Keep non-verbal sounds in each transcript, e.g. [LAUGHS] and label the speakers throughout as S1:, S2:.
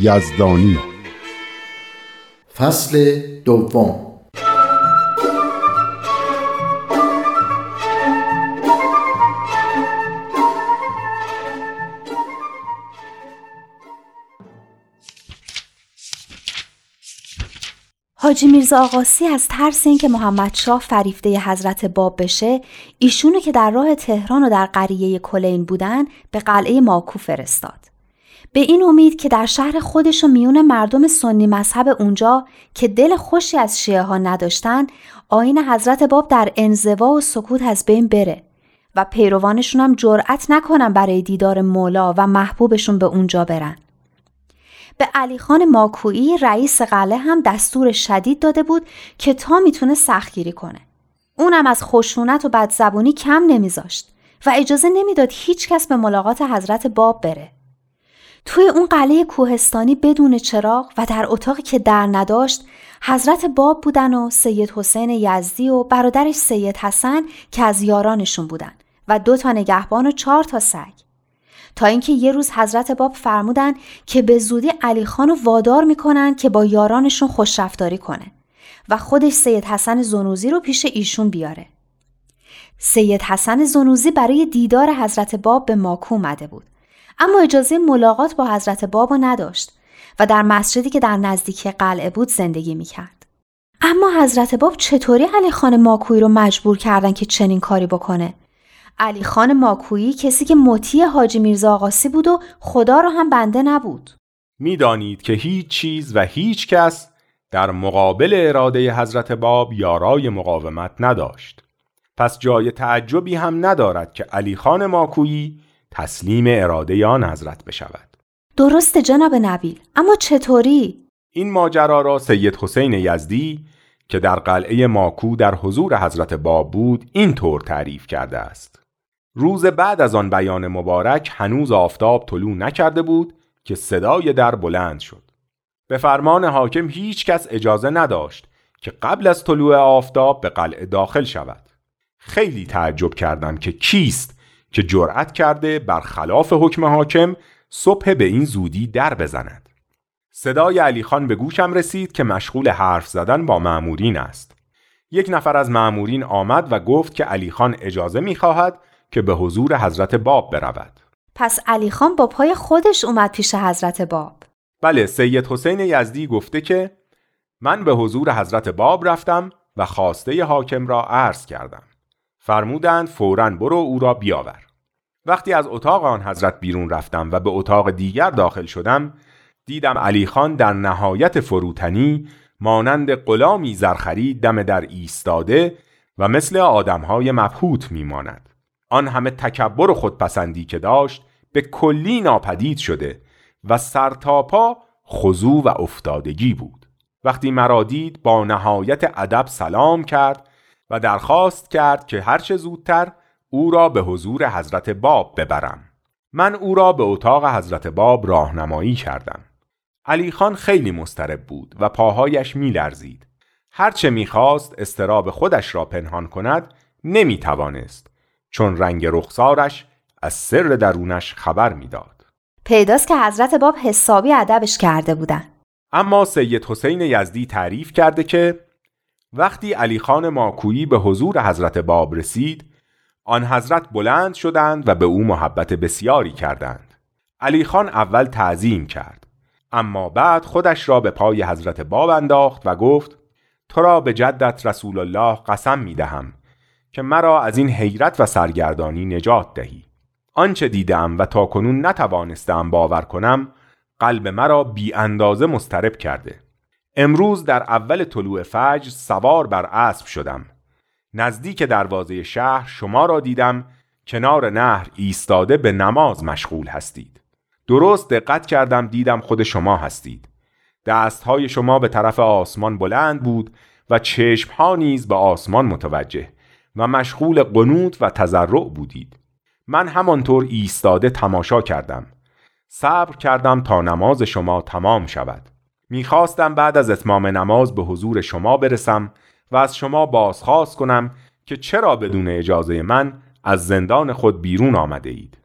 S1: یزدانی
S2: فصل دوم
S3: حاجی میرزا آقاسی از ترس اینکه محمد شاه فریفته حضرت باب بشه ایشونو که در راه تهران و در قریه کلین بودن به قلعه ماکو فرستاد. به این امید که در شهر خودش و میون مردم سنی مذهب اونجا که دل خوشی از شیعه ها نداشتن آین حضرت باب در انزوا و سکوت از بین بره و پیروانشون هم جرأت نکنن برای دیدار مولا و محبوبشون به اونجا برن. به علی خان ماکویی رئیس قلعه هم دستور شدید داده بود که تا می‌تونه سختگیری کنه. اونم از خشونت و بدزبونی کم نمیذاشت و اجازه نمی‌داد هیچ کس به ملاقات حضرت باب بره. توی اون قلعه کوهستانی بدون چراغ و در اتاقی که در نداشت حضرت باب بودن و سید حسین یزدی و برادرش سید حسن که از یارانشون بودن و دو تا نگهبان و چهار تا سگ. تا اینکه یه روز حضرت باب فرمودن که به زودی علی خان رو وادار می‌کنن که با یارانشون خوشرفتاری کنه و خودش سید حسن زنوزی رو پیش ایشون بیاره. سید حسن زنوزی برای دیدار حضرت باب به ماکو اومده بود اما اجازه ملاقات با حضرت باب رو نداشت و در مسجدی که در نزدیکی قلعه بود زندگی می‌کرد. اما حضرت باب چطوری علی خان ماکوی رو مجبور کردن که چنین کاری بکنه؟ علی خان ماکویی کسی که مطیع حاجی میرزا آقاسی بود و خدا را هم بنده نبود.
S4: می‌دانید که هیچ چیز و هیچ کس در مقابل اراده حضرت باب یارای مقاومت نداشت. پس جای تعجبی هم ندارد که علی خان ماکویی تسلیم اراده آن حضرت بشود.
S3: درست جناب نبیل اما چطوری؟
S4: این ماجرا را سید حسین یزدی که در قلعه ماکو در حضور حضرت باب بود این طور تعریف کرده است. روز بعد از آن بیان مبارک هنوز آفتاب طلوع نکرده بود که صدای در بلند شد. به فرمان حاکم هیچ کس اجازه نداشت که قبل از طلوع آفتاب به قلعه داخل شود. خیلی تعجب کردم که کیست که جرأت کرده برخلاف حکم حاکم صبح به این زودی در بزند. صدای علی خان به گوشم رسید که مشغول حرف زدن با معمورین است. یک نفر از معمورین آمد و گفت که علی خان اجازه می خواهد که به حضور حضرت باب برود.
S3: پس علی خان با پای خودش اومد پیش حضرت باب.
S4: بله سید حسین یزدی گفته که من به حضور حضرت باب رفتم و خواسته حاکم را عرض کردم. فرمودند فورا برو او را بیاور. وقتی از اتاق آن حضرت بیرون رفتم و به اتاق دیگر داخل شدم دیدم علی خان در نهایت فروتنی مانند غلامی زرخری دم در ایستاده و مثل آدمهای مبهوت میماند. آن همه تکبر و خودپسندی که داشت به کلی ناپدید شده و سرتاپا خضوع و افتادگی بود وقتی مرا دید با نهایت ادب سلام کرد و درخواست کرد که هرچه زودتر او را به حضور حضرت باب ببرم من او را به اتاق حضرت باب راهنمایی کردم علی خان خیلی مسترب بود و پاهایش می لرزید هرچه می‌خواست استراب خودش را پنهان کند نمی توانست چون رنگ رخسارش از سر درونش خبر می‌داد.
S3: پیداست که حضرت باب حسابی ادبش کرده بودن.
S4: اما سید حسین یزدی تعریف کرده که وقتی علی خان ماکویی به حضور حضرت باب رسید آن حضرت بلند شدند و به او محبت بسیاری کردند. علی خان اول تعظیم کرد اما بعد خودش را به پای حضرت باب انداخت و گفت تو را به جدت رسول الله قسم می دهم که مرا از این حیرت و سرگردانی نجات دهی. آنچه دیدم و تا کنون نتوانستم باور کنم قلب مرا بی اندازه مسترب کرده. امروز در اول طلوع فجر سوار بر اسب شدم. نزدیک دروازه شهر شما را دیدم کنار نهر ایستاده به نماز مشغول هستید. درست دقت کردم دیدم خود شما هستید. دستهای شما به طرف آسمان بلند بود و چشمها نیز به آسمان متوجه و مشغول قنوت و تضرع بودید. من همانطور ایستاده تماشا کردم. صبر کردم تا نماز شما تمام شود. می‌خواستم بعد از اتمام نماز به حضور شما برسم و از شما بازخواست کنم که چرا بدون اجازه من از زندان خود بیرون آمده اید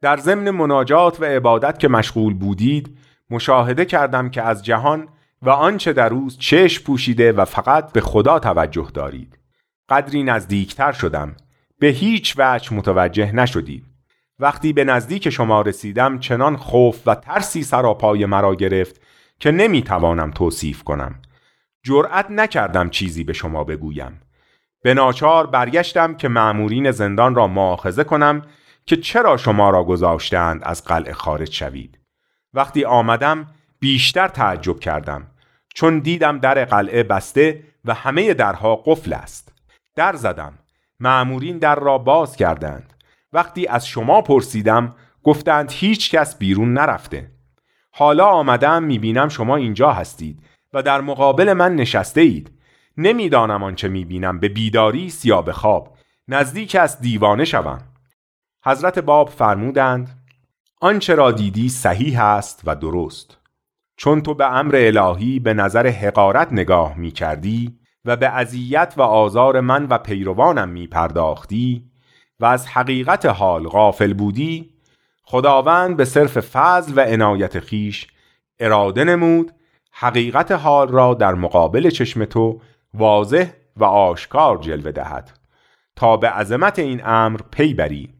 S4: در ضمن مناجات و عبادت که مشغول بودید مشاهده کردم که از جهان و آنچه در اوست چشم پوشیده و فقط به خدا توجه دارید. قدری نزدیکتر شدم. به هیچ وجه متوجه نشدید وقتی به نزدیک شما رسیدم چنان خوف و ترسی سراپای مرا گرفت که نمی‌توانم توصیف کنم. جرأت نکردم چیزی به شما بگویم. به ناچار برگشتم که معمورین زندان را معاخذه کنم که چرا شما را گذاشتند از قلعه خارج شوید. وقتی آمدم بیشتر تعجب کردم چون دیدم در قلعه بسته و همه درها قفل است. در زدم. معمورین در را باز کردند. وقتی از شما پرسیدم گفتند هیچ کس بیرون نرفته. حالا آمدم می‌بینم شما اینجا هستید و در مقابل من نشسته اید نمی‌دانم آنچه می‌بینم به بیداری یا به خواب. نزدیک از دیوانه شوم. حضرت باب فرمودند آنچه را دیدی صحیح است و درست. چون تو به امر الهی به نظر حقارت نگاه می کردی و به اذیت و آزار من و پیروانم می پرداختی و از حقیقت حال غافل بودی خداوند به صرف فضل و عنایت خیش اراده نمود حقیقت حال را در مقابل چشم تو واضح و آشکار جلوه دهد. تا به عظمت این امر پی بری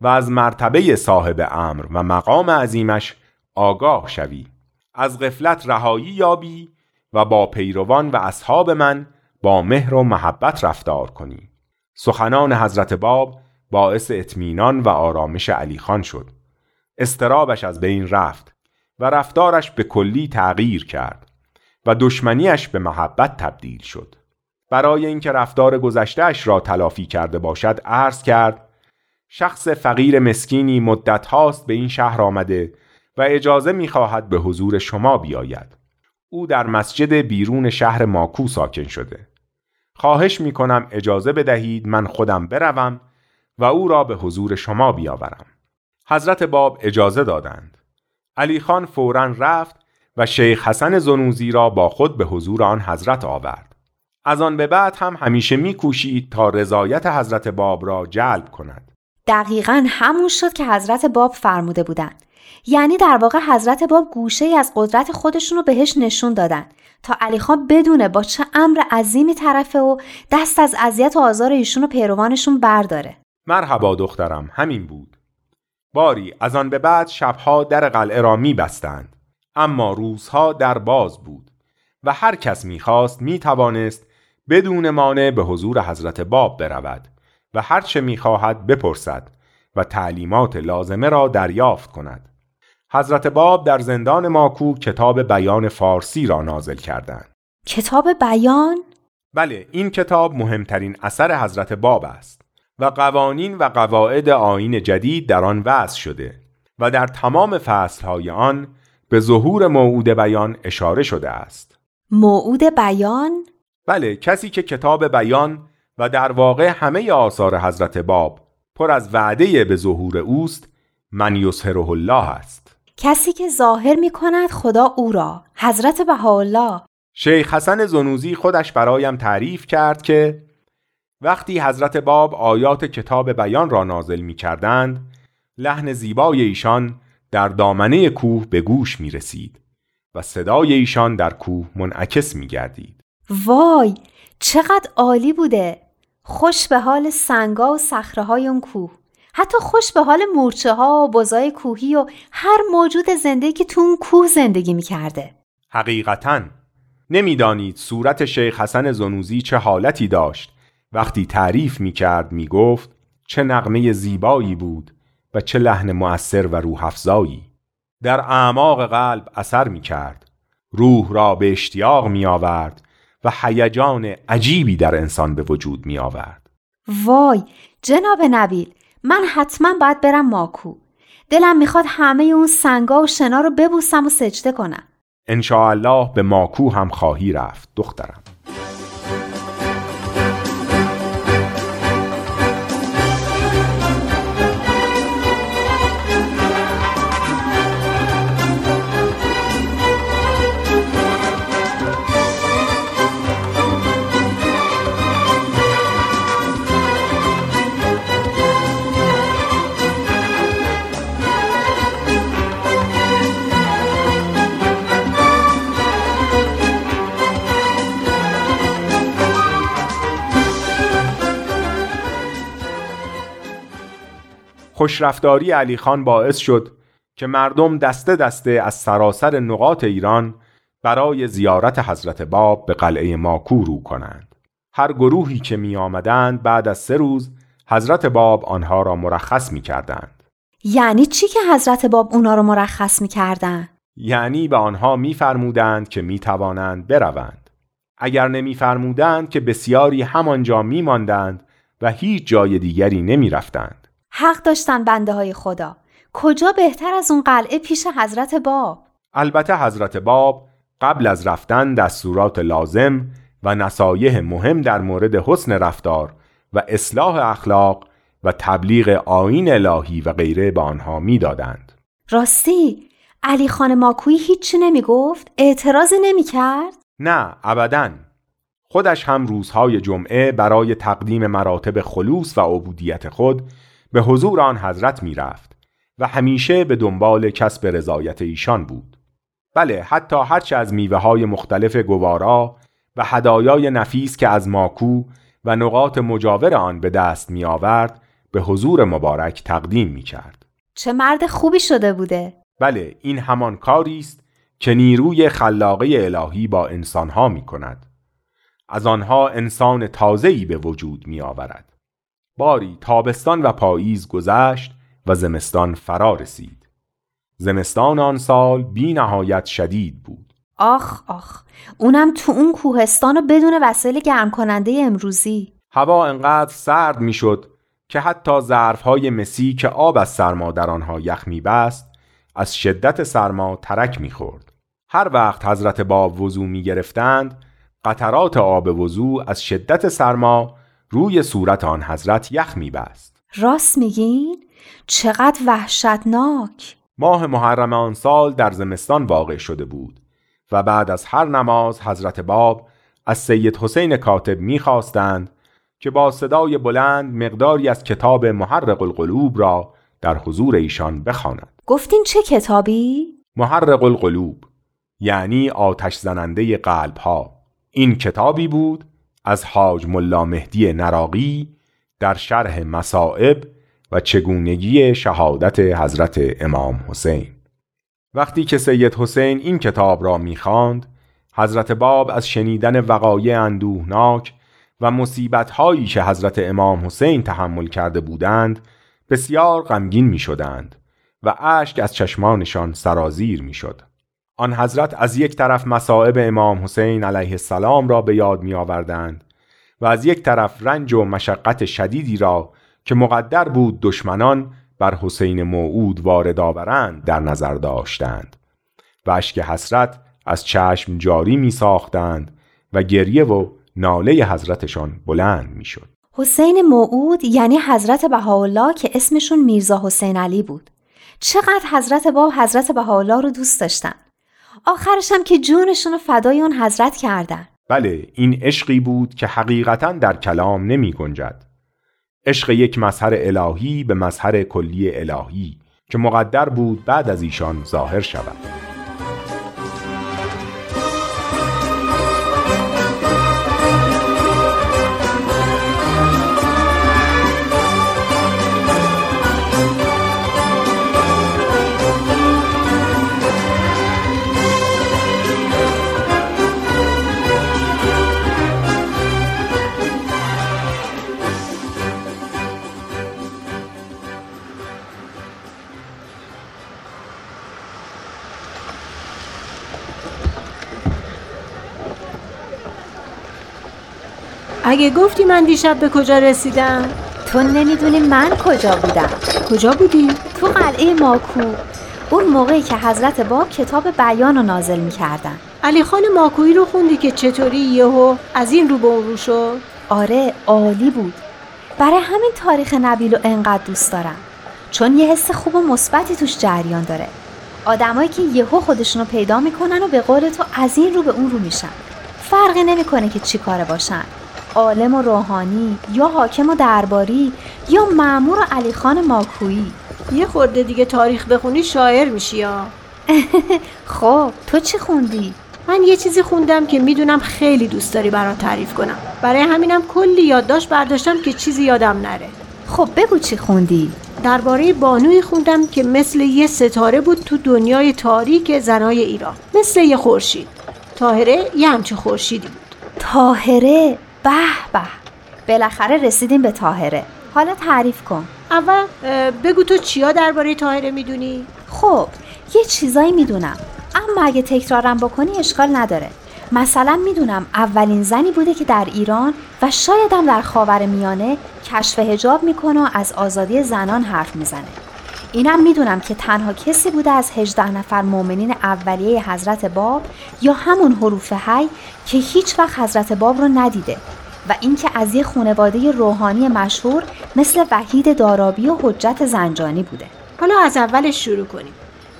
S4: و از مرتبه صاحب امر و مقام عظیمش آگاه شوی. از غفلت رهایی یابی و با پیروان و اصحاب من با مهر و محبت رفتار کنی. سخنان حضرت باب باعث اطمینان و آرامش علی خان شد. استرابش از بین رفت و رفتارش به کلی تغییر کرد و دشمنیش به محبت تبدیل شد. برای اینکه رفتار گذشتهش را تلافی کرده باشد عرض کرد شخص فقیر مسکینی مدت هاست به این شهر آمده و اجازه می‌خواهد به حضور شما بیاید. او در مسجد بیرون شهر ماکو ساکن شده. خواهش می کنم اجازه بدهید من خودم بروم و او را به حضور شما بیاورم. حضرت باب اجازه دادند. علی خان فورا رفت و شیخ حسن زنوزی را با خود به حضور آن حضرت آورد. از آن به بعد هم همیشه میکوشید تا رضایت حضرت باب را جلب کند.
S3: دقیقا همون شد که حضرت باب فرموده بودند. یعنی در واقع حضرت باب گوشه ای از قدرت خودشون رو بهش نشون دادن تا علی خان بدونه با چه امر عظیمی طرفه و دست از اذیت و آزار ایشون و پیروانشون برداره.
S4: مرحبا دخترم همین بود. باری از آن به بعد شبها در قلعه را می بستند اما روزها در باز بود و هر کس می‌خواست می‌توانست بدون مانع به حضور حضرت باب برود و هر چه می‌خواهد بپرسد و تعلیمات لازمه را دریافت کند. حضرت باب در زندان ماکو کتاب بیان فارسی را نازل کردند.
S3: کتاب بیان؟
S4: بله این کتاب مهمترین اثر حضرت باب است. و قوانین و قواعد آین جدید در آن وضع شده و در تمام فصلهای آن به ظهور موعود بیان اشاره شده است.
S3: موعود بیان؟
S4: بله کسی که کتاب بیان و در واقع همه آثار حضرت باب پر از وعده به ظهور اوست من یسهره الله است.
S3: کسی که ظاهر می کند خدا او را حضرت بهاءالله.
S4: شیخ حسن زنوزی خودش برایم تعریف کرد که وقتی حضرت باب آیات کتاب بیان را نازل می کردند لحن زیبای ایشان در دامنه کوه به گوش می رسید و صدای ایشان در کوه منعکس می گردید
S3: وای چقدر عالی بوده! خوش به حال سنگا و های اون کوه. حتی خوش به حال مورچه ها و بزای کوهی و هر موجود زنده که تو اون کوه زندگی می‌کرده.
S4: حقیقتا. نمی‌دانید صورت شیخ حسن زنوزی چه حالتی داشت. وقتی تعریف می کرد می گفت چه نغمه زیبایی بود و چه لحن مؤثر و روح افزایی در اعماق قلب اثر می کرد روح را به اشتیاق می آورد و هیجان عجیبی در انسان به وجود می آورد
S3: وای جناب نبیل من حتما باید برم ماکو. دلم می‌خواد همه اون سنگا و شنا رو ببوسم و سجده کنم.
S4: الله به ماکو هم خواهی رفت دخترم. خوشرفتاری علی خان باعث شد که مردم دسته دسته از سراسر نقاط ایران برای زیارت حضرت باب به قلعه ماکو رو کنند. هر گروهی که می آمدند بعد از سه روز حضرت باب آنها را مرخص می کردند.
S3: یعنی چی که حضرت باب اونا را مرخص می کردند؟
S4: یعنی به آنها میفرمودند که می توانند بروند. اگر نمیفرمودند که بسیاری همانجا می ماندند و هیچ جای دیگری نمی رفتند.
S3: حق داشتن بنده های خدا کجا بهتر از اون قلعه پیش حضرت باب
S4: البته حضرت باب قبل از رفتن دستورات لازم و نصایح مهم در مورد حسن رفتار و اصلاح اخلاق و تبلیغ آین الهی و غیره به آنها می‌دادند.
S3: راستی علی خان ماکویی هیچی نمی گفت؟ اعتراضی نمی کرد؟
S4: نه ابدا خودش هم روزهای جمعه برای تقدیم مراتب خلوص و عبودیت خود به حضور آن حضرت می رفت و همیشه به دنبال کسب رضایت ایشان بود. بله حتی هرچه از میوه های مختلف گوارا و هدایای نفیس که از ماکو و نقاط مجاور آن به دست می آورد به حضور مبارک تقدیم می کرد.
S3: چه مرد خوبی شده بوده؟
S4: بله این همان کاری است که نیروی خلاقه الهی با انسانها می کند. از آنها انسان تازه‌ای به وجود می آورد. باری تابستان و پاییز گذشت و زمستان فرا رسید. زمستان آن سال بی نهایت شدید بود.
S3: آخ آخ اونم تو اون کوهستان و بدون وسایل گرم کننده امروزی.
S4: هوا انقدر سرد می‌شد که حتی ظرفهای مسی که آب از سرما در آنها یخ میبست از شدت سرما ترک می‌خورد. هر وقت حضرت باب وضو می گرفتند قطرات آب وضو از شدت سرما روی صورت آن حضرت یخ میبست
S3: راست میگین؟ چقدر وحشتناک
S4: ماه محرم آن سال در زمستان واقع شده بود و بعد از هر نماز حضرت باب از سید حسین کاتب می‌خواستند که با صدای بلند مقداری از کتاب محرق القلوب را در حضور ایشان بخواند.
S3: گفتین چه کتابی؟
S4: محرق القلوب یعنی آتش زننده قلب ها. این کتابی بود از حاج ملا مهدی نراقی در شرح مسائب و چگونگی شهادت حضرت امام حسین وقتی که سید حسین این کتاب را می‌خواند حضرت باب از شنیدن وقایع اندوهناک و مصیبتهایی که حضرت امام حسین تحمل کرده بودند بسیار غمگین می شدند و اشک از چشمانشان سرازیر می شد. آن حضرت از یک طرف مصائب امام حسین علیه السلام را به یاد می آوردند و از یک طرف رنج و مشقت شدیدی را که مقدر بود دشمنان بر حسین موعود وارد آورند در نظر داشتند و اشک حسرت از چشم جاری می ساختند و گریه و ناله حضرتشان بلند می شد.
S3: حسین موعود یعنی حضرت بهاءالله که اسمشون میرزا حسین علی بود. چقدر حضرت با حضرت بهاءالله رو دوست داشتن. آخرش هم که جونشون رو فدای اون حضرت کردن.
S4: بله این عشقی بود که حقیقتا در کلام نمی گنجد. عشق یک مظهر الهی به مظهر کلی الهی که مقدر بود بعد از ایشان ظاهر شود.
S2: اگه گفتی من دیشب به کجا رسیدم؟
S3: تو نمی‌دونی من کجا بودم.
S2: کجا بودی؟
S3: تو قلعه ماکو. اون موقعی که حضرت باب کتاب بیان رو نازل می‌کردن.
S2: علی خان ماکویی رو خوندی که چطوری یهو از این رو به اون رو شد؟
S3: آره عالی بود. برای همین تاریخ نبیل رو انقدر دوست دارم. چون یه حس خوب و مثبتی توش جریان داره. آدمایی که یهو خودشونو پیدا می‌کنن و به قول تو از این رو به اون رو میشن. فرقی نمی‌کنه که چی کاره باشن. عالم و روحانی یا حاکم و درباری یا معمور و علی خان ماکویی.
S2: یه خورده دیگه تاریخ بخونی شاعر میشی یا [LAUGHS]
S3: خب تو چی خوندی؟
S2: من یه چیزی خوندم که می‌دونم خیلی دوست داری برات تعریف کنم. برای همینم کلی یادداشت برداشتم که چیزی یادم نره.
S3: خب بگو چی خوندی؟
S2: درباره بانوی خوندم که مثل یه ستاره بود تو دنیای تاریک زنای ایران. مثل یه خورشید. تاهره یه همچه خورشیدی بود.
S3: تاهره به به. بالاخره رسیدیم به تاهره حالا تعریف کن.
S2: اول بگو تو چیا درباره تاهره می‌دونی؟
S3: خب یه چیزایی می‌دونم. اما اگه تکرارم بکنی اشکال نداره. مثلا می‌دونم اولین زنی بوده که در ایران و شایدم در خاور میانه کشف هجاب می‌کنه و از آزادی زنان حرف می‌زنه. اینم می‌دونم که تنها کسی بوده از 18 نفر مؤمنین اولیه حضرت باب یا همون حروف حی که هیچ وقت حضرت باب رو ندیده و اینکه از یه خانواده روحانی مشهور مثل وحید دارابی و حجت زنجانی بوده.
S2: حالا از اولش شروع کنیم.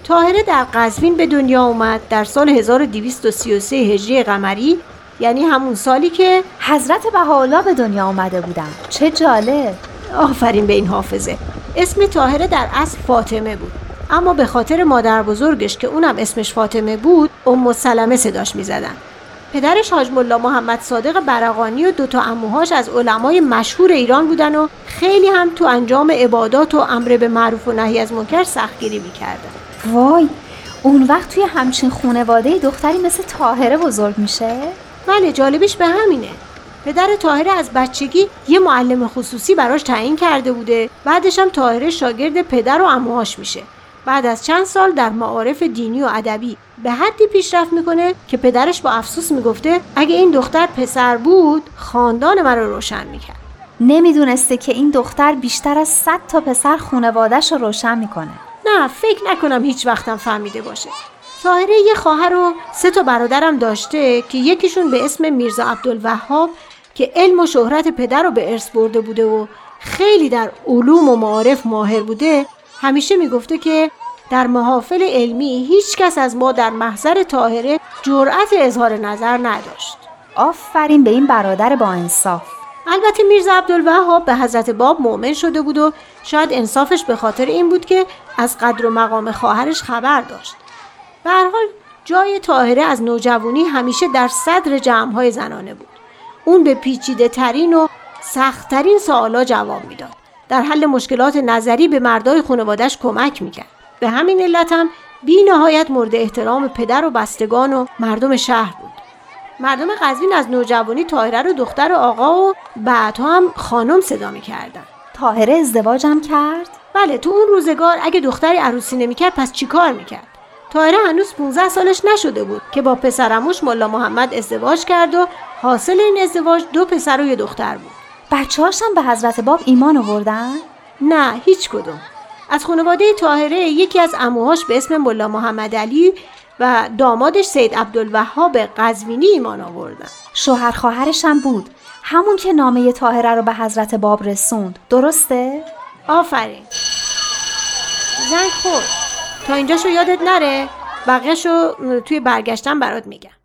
S2: تاهره در قزوین به دنیا اومد در سال 1233 هجری قمری یعنی همون سالی که
S3: حضرت بهاءالله به دنیا آمده بودن. چه جالب.
S2: آفرین به این حافظه. اسم تاهره در اصل فاطمه بود. اما به خاطر مادر بزرگش که اونم اسمش فاطمه بود ام سلمه صداش می‌زدن. پدرش حاج ملا محمد صادق برقانی و دوتا اموهاش از علمای مشهور ایران بودن و خیلی هم تو انجام عبادات و امر به معروف و نهی از منکر سختگیری می‌کردن.
S3: وای اون وقت توی همچین خونواده دختری مثل تاهره بزرگ میشه؟
S2: بله جالبش به همینه. پدر تاهره از بچگی یه معلم خصوصی براش تعیین کرده بوده. بعدش هم تاهره شاگرد پدر و اموهاش میشه. بعد از چند سال در معارف دینی و ادبی به حدی پیشرفت می‌کنه که پدرش با افسوس می‌گفته اگه این دختر پسر بود خاندان من رو روشن می‌کرد.
S3: نمی‌دونسته که این دختر بیشتر از 100 تا پسر خونوادش رو روشن می‌کنه.
S2: نه فکر نکنم هیچ وقتم فهمیده باشه. طاهره یه خواهر و سه تا برادرم داشته که یکیشون به اسم میرزا عبدالوهاب که علم و شهرت پدر رو به ارث برده بوده و خیلی در علوم و معارف ماهر بوده همیشه می‌گفته که در محافل علمی هیچ کس از ما در محضر طاهره جرأت اظهار نظر نداشت.
S3: آفرین به این برادر با انصاف.
S2: البته میرزا عبدالوهاب به حضرت باب مؤمن شده بود و شاید انصافش به خاطر این بود که از قدر و مقام خواهرش خبر داشت. به هر حال جای طاهره از نوجوانی همیشه در صدر جمعهای زنانه بود. اون به پیچیده ترین و سختترین سوالا جواب می‌داد. در حل مشکلات نظری به مردای خانوادش کمک می‌کرد. به همین علت هم بی نهایت مورد احترام پدر و بستگان و مردم شهر بود. مردم قزوین از نوجوانی تاهره رو دختر آقا و بعدها هم خانم صدا می‌کردن.
S3: تاهره ازدواجم کرد؟
S2: بله تو اون روزگار اگه دختری عروسی نمی‌کرد پس چیکار می‌کرد؟ تاهره هنوز 15 سالش نشده بود که با پسرموش ملا محمد ازدواج کرد و حاصل این ازدواج دو پسر و یه دختر بود.
S3: بچه هاشم به حضرت باب ایمان آوردن؟
S2: نه هیچ کدوم. از خانواده تاهره یکی از اموهاش به اسم ملا محمد علی و دامادش سید عبدالوهاب قزوینی ایمان آوردن.
S3: شوهر خواهرش هم بود. همون که نامه تاهره رو به حضرت باب رسوند. درسته؟
S2: آفرین. زنگ خورد. تا اینجاشو یادت نره بقیهشو توی برگشتن برات میگم.